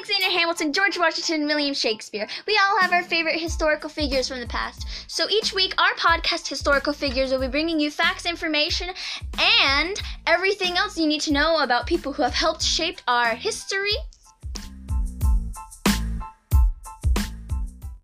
Alexander Hamilton, George Washington, William Shakespeare. We all have our favorite historical figures from the past. So each week, our podcast, Historical Figures, will be bringing you facts, information, and everything else you need to know about people who have helped shape our history